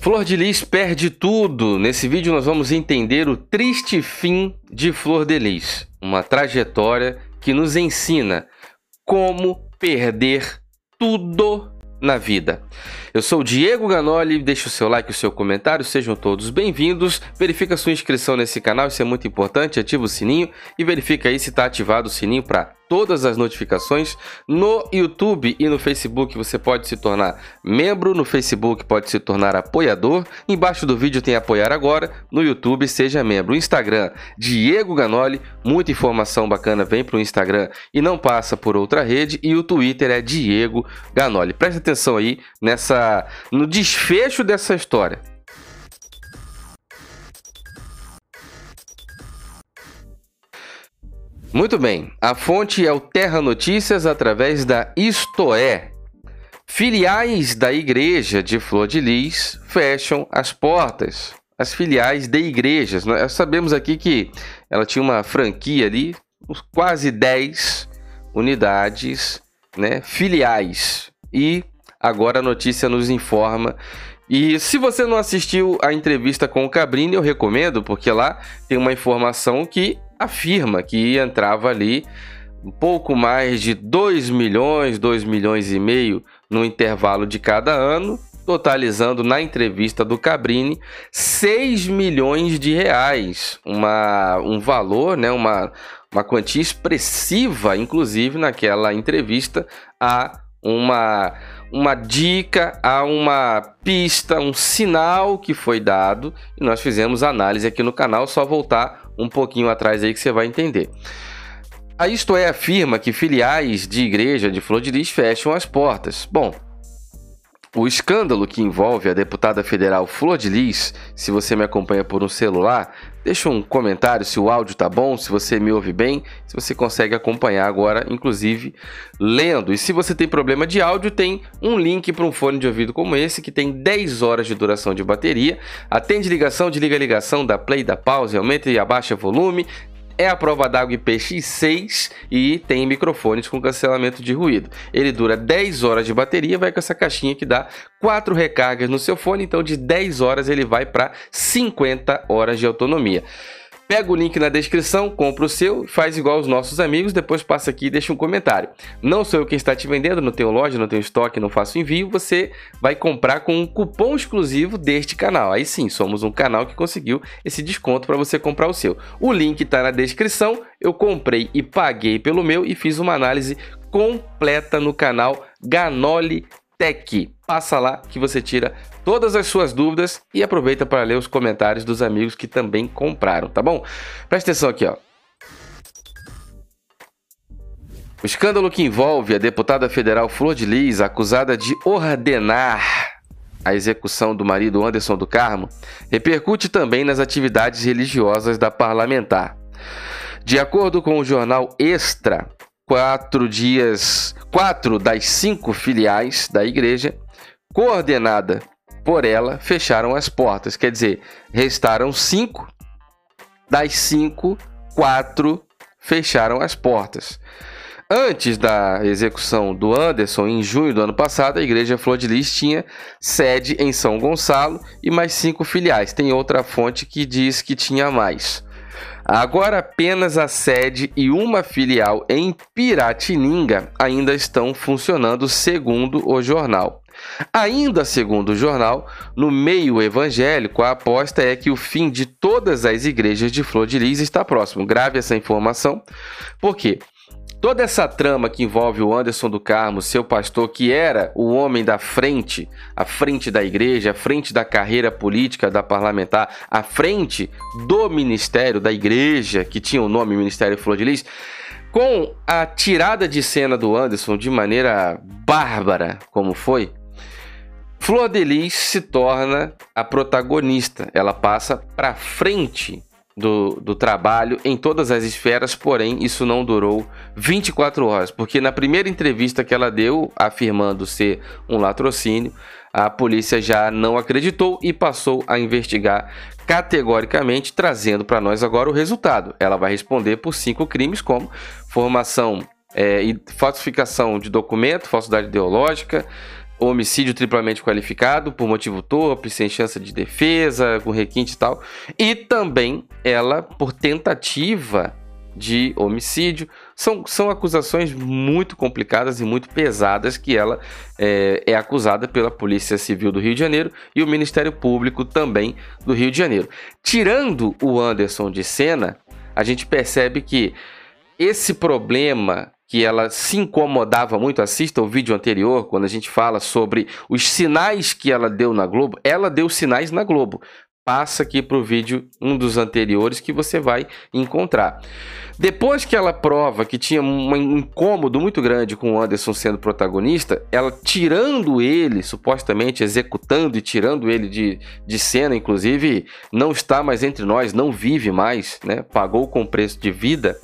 Flor de Lis perde tudo. Nesse vídeo nós vamos entender o triste fim de Flor de Lis, uma trajetória que nos ensina como perder tudo na vida. Eu sou Diego Ganoli, deixe o seu like o seu comentário, sejam todos bem-vindos. Verifica sua inscrição nesse canal, isso é muito importante, ativa o sininho e verifica aí se está ativado o sininho para todas as notificações. No YouTube e no Facebook você pode se tornar membro, no Facebook pode se tornar apoiador. Embaixo do vídeo tem apoiar agora, no YouTube seja membro. Instagram, Diego Ganoli, muita informação bacana vem para o Instagram e não passa por outra rede. E o Twitter é Diego Ganoli. Preste atenção aí nessa no desfecho dessa história. Muito bem, a fonte é o Terra Notícias através da Isto É. Filiais da igreja de Flor de Lis fecham as portas. As filiais de igrejas. Nós sabemos aqui que ela tinha uma franquia ali, quase 10 unidades né, filiais. E agora a notícia nos informa e se você não assistiu a entrevista com o Cabrini, eu recomendo, porque lá tem uma informação que afirma que entrava ali um pouco mais de 2 milhões, 2 milhões e meio no intervalo de cada ano, totalizando na entrevista do Cabrini 6 milhões de reais, uma, um valor, né, uma, uma quantia expressiva, inclusive naquela entrevista, a uma uma dica, a uma pista, um sinal que foi dado. E nós fizemos análise aqui no canal, só voltar um pouquinho atrás aí que você vai entender. A Isto é afirma que filiais de igreja de Flor de Lis fecham as portas. Bom, o escândalo que envolve a deputada federal Flor de Lis, se você me acompanha por um celular, deixa um comentário se o áudio tá bom, se você me ouve bem, se você consegue acompanhar agora, inclusive lendo. E se você tem problema de áudio, tem um link para um fone de ouvido como esse, que tem 10 horas de duração de bateria. Atende ligação, desliga ligação, dá play, dá pause, aumenta e abaixa volume, é a prova d'água IPX6 e tem microfones com cancelamento de ruído. Ele dura 10 horas de bateria, vai com essa caixinha que dá 4 recargas no seu fone, então de 10 horas ele vai para 50 horas de autonomia. Pega o link na descrição, compra o seu, faz igual os nossos amigos, depois passa aqui e deixa um comentário. Não sou eu quem está te vendendo, não tenho loja, não tenho estoque, não faço envio, você vai comprar com um cupom exclusivo deste canal. Aí sim, somos um canal que conseguiu esse desconto para você comprar o seu. O link está na descrição, eu comprei e paguei pelo meu e fiz uma análise completa no canal Ganoli Tech. Passa lá que você tira todas as suas dúvidas e aproveita para ler os comentários dos amigos que também compraram, tá bom? Presta atenção aqui, ó. O escândalo que envolve a deputada federal Flor de Lis, acusada de ordenar a execução do marido Anderson do Carmo, repercute também nas atividades religiosas da parlamentar. De acordo com o jornal Extra, quatro dias, quatro das cinco filiais da igreja, coordenada por ela, fecharam as portas. Quer dizer, restaram cinco, das cinco, quatro fecharam as portas. Antes da execução do Anderson, em junho do ano passado, a Igreja Flor de Lis tinha sede em São Gonçalo e mais cinco filiais. Tem outra fonte que diz que tinha mais. Agora apenas a sede e uma filial em Piratininga ainda estão funcionando, segundo o jornal. Ainda segundo o jornal, no meio evangélico, a aposta é que o fim de todas as igrejas de Flor de Lis está próximo. Grave essa informação, porque Toda essa trama que envolve o Anderson do Carmo, seu pastor, que era o homem da frente, à frente da igreja, à frente da carreira política da parlamentar, à frente do ministério da igreja, que tinha o nome Ministério Flor de Lis, com a tirada de cena do Anderson de maneira bárbara, como foi, Flor de Lis se torna a protagonista. Ela passa para frente do, do trabalho em todas as esferas, porém isso não durou 24 horas, porque na primeira entrevista que ela deu, afirmando ser um latrocínio, a polícia já não acreditou e passou a investigar categoricamente, trazendo para nós agora o resultado. Ela vai responder por cinco crimes, como formação é, e falsificação de documento, falsidade ideológica, homicídio triplamente qualificado por motivo torpe, sem chance de defesa, com requinte e tal, e também ela por tentativa de homicídio. São, são acusações muito complicadas e muito pesadas que ela é, é, acusada pela Polícia Civil do Rio de Janeiro e o Ministério Público também do Rio de Janeiro. Tirando o Anderson de cena, a gente percebe que esse problema que ela se incomodava muito, assista o vídeo anterior, quando a gente fala sobre os sinais que ela deu na Globo, ela deu sinais na Globo. Passa aqui para o vídeo, um dos anteriores, que você vai encontrar. Depois que ela prova que tinha um incômodo muito grande com o Anderson sendo protagonista, ela tirando ele, supostamente executando e tirando ele de, de cena, inclusive não está mais entre nós, não vive mais, né? pagou com preço de vida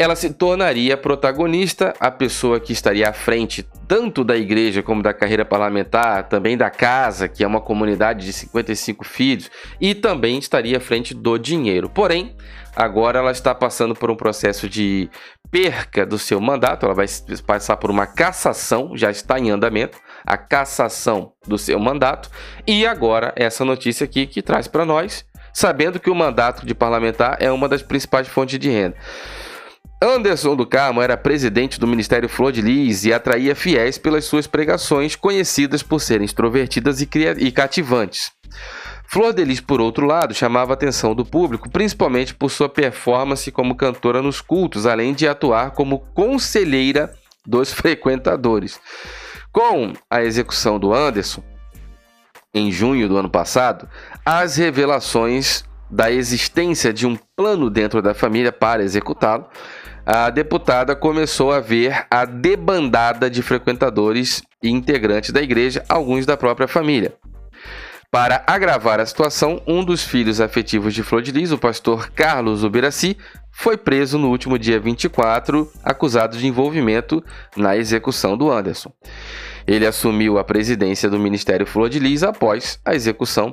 ela se tornaria protagonista, a pessoa que estaria à frente tanto da igreja como da carreira parlamentar, também da casa, que é uma comunidade de 55 filhos, e também estaria à frente do dinheiro. Porém, agora ela está passando por um processo de perca do seu mandato, ela vai passar por uma cassação, já está em andamento, a cassação do seu mandato, e agora essa notícia aqui que traz para nós, sabendo que o mandato de parlamentar é uma das principais fontes de renda. Anderson do Carmo era presidente do Ministério Flor de Lis e atraía fiéis pelas suas pregações, conhecidas por serem extrovertidas e, e cativantes. Flor de Lis, por outro lado, chamava a atenção do público, principalmente por sua performance como cantora nos cultos, além de atuar como conselheira dos frequentadores. Com a execução do Anderson, em junho do ano passado, as revelações da existência de um plano dentro da família para executá-lo a deputada começou a ver a debandada de frequentadores e integrantes da igreja, alguns da própria família. Para agravar a situação, um dos filhos afetivos de Flor de Lis, o pastor Carlos Ubiraci, foi preso no último dia 24, acusado de envolvimento na execução do Anderson. Ele assumiu a presidência do Ministério Flor de Lis após a execução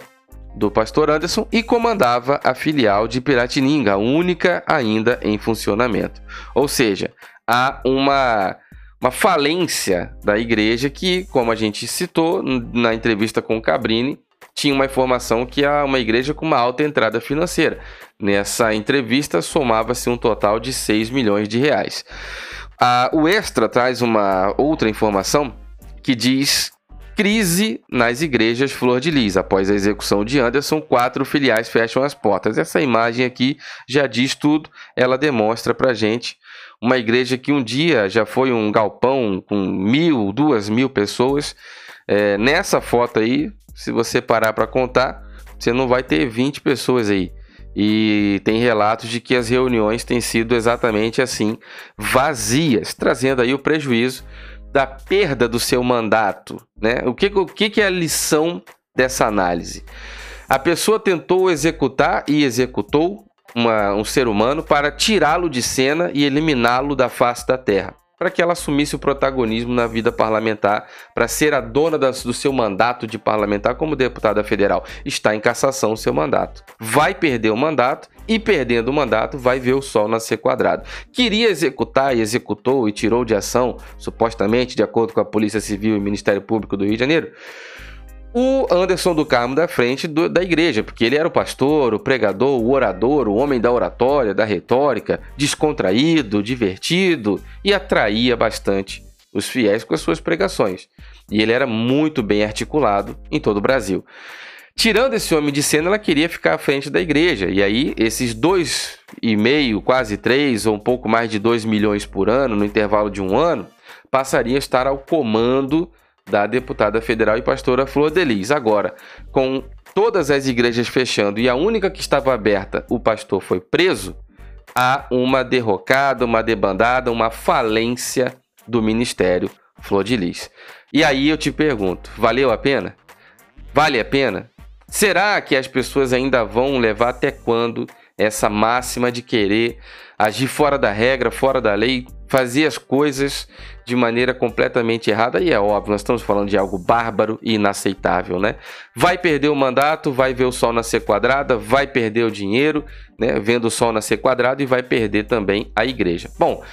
do pastor Anderson e comandava a filial de Piratininga, a única ainda em funcionamento. Ou seja, há uma, uma falência da igreja que, como a gente citou na entrevista com o Cabrini, tinha uma informação que é uma igreja com uma alta entrada financeira. Nessa entrevista, somava-se um total de 6 milhões de reais. o Extra traz uma outra informação que diz Crise nas igrejas Flor de Lis. Após a execução de Anderson, quatro filiais fecham as portas. Essa imagem aqui já diz tudo. Ela demonstra para gente uma igreja que um dia já foi um galpão com mil, duas mil pessoas. É, nessa foto aí, se você parar para contar, você não vai ter 20 pessoas aí. E tem relatos de que as reuniões têm sido exatamente assim, vazias, trazendo aí o prejuízo da perda do seu mandato. Né? O, que, o que é a lição dessa análise? A pessoa tentou executar e executou uma, um ser humano para tirá-lo de cena e eliminá-lo da face da terra para que ela assumisse o protagonismo na vida parlamentar, para ser a dona das, do seu mandato de parlamentar como deputada federal. Está em cassação o seu mandato. Vai perder o mandato e, perdendo o mandato, vai ver o sol nascer quadrado. Queria executar e executou e tirou de ação, supostamente, de acordo com a Polícia Civil e Ministério Público do Rio de Janeiro, o Anderson do Carmo da frente do, da igreja, porque ele era o pastor, o pregador, o orador, o homem da oratória, da retórica, descontraído, divertido e atraía bastante os fiéis com as suas pregações. E ele era muito bem articulado em todo o Brasil. Tirando esse homem de cena, ela queria ficar à frente da igreja. E aí, esses dois e meio, quase três, ou um pouco mais de dois milhões por ano, no intervalo de um ano, passaria a estar ao comando da deputada federal e pastora Flor Delis. Agora, com todas as igrejas fechando e a única que estava aberta, o pastor foi preso, há uma derrocada, uma debandada, uma falência do ministério Flor de Lis. E aí eu te pergunto, valeu a pena? Vale a pena? Será que as pessoas ainda vão levar até quando essa máxima de querer agir fora da regra, fora da lei, fazer as coisas de maneira completamente errada. E é óbvio, nós estamos falando de algo bárbaro e inaceitável, né? Vai perder o mandato, vai ver o sol nascer quadrada, vai perder o dinheiro, né? Vendo o sol nascer quadrado e vai perder também a igreja. Bom,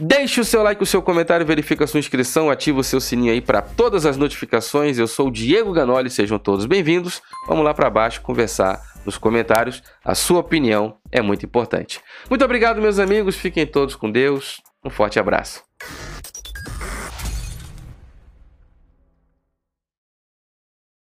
deixe o seu like, o seu comentário, verifica a sua inscrição, ativa o seu sininho aí para todas as notificações. Eu sou o Diego Ganoli, sejam todos bem-vindos. Vamos lá para baixo conversar nos comentários. A sua opinião é muito importante. Muito obrigado, meus amigos. Fiquem todos com Deus. Um forte abraço.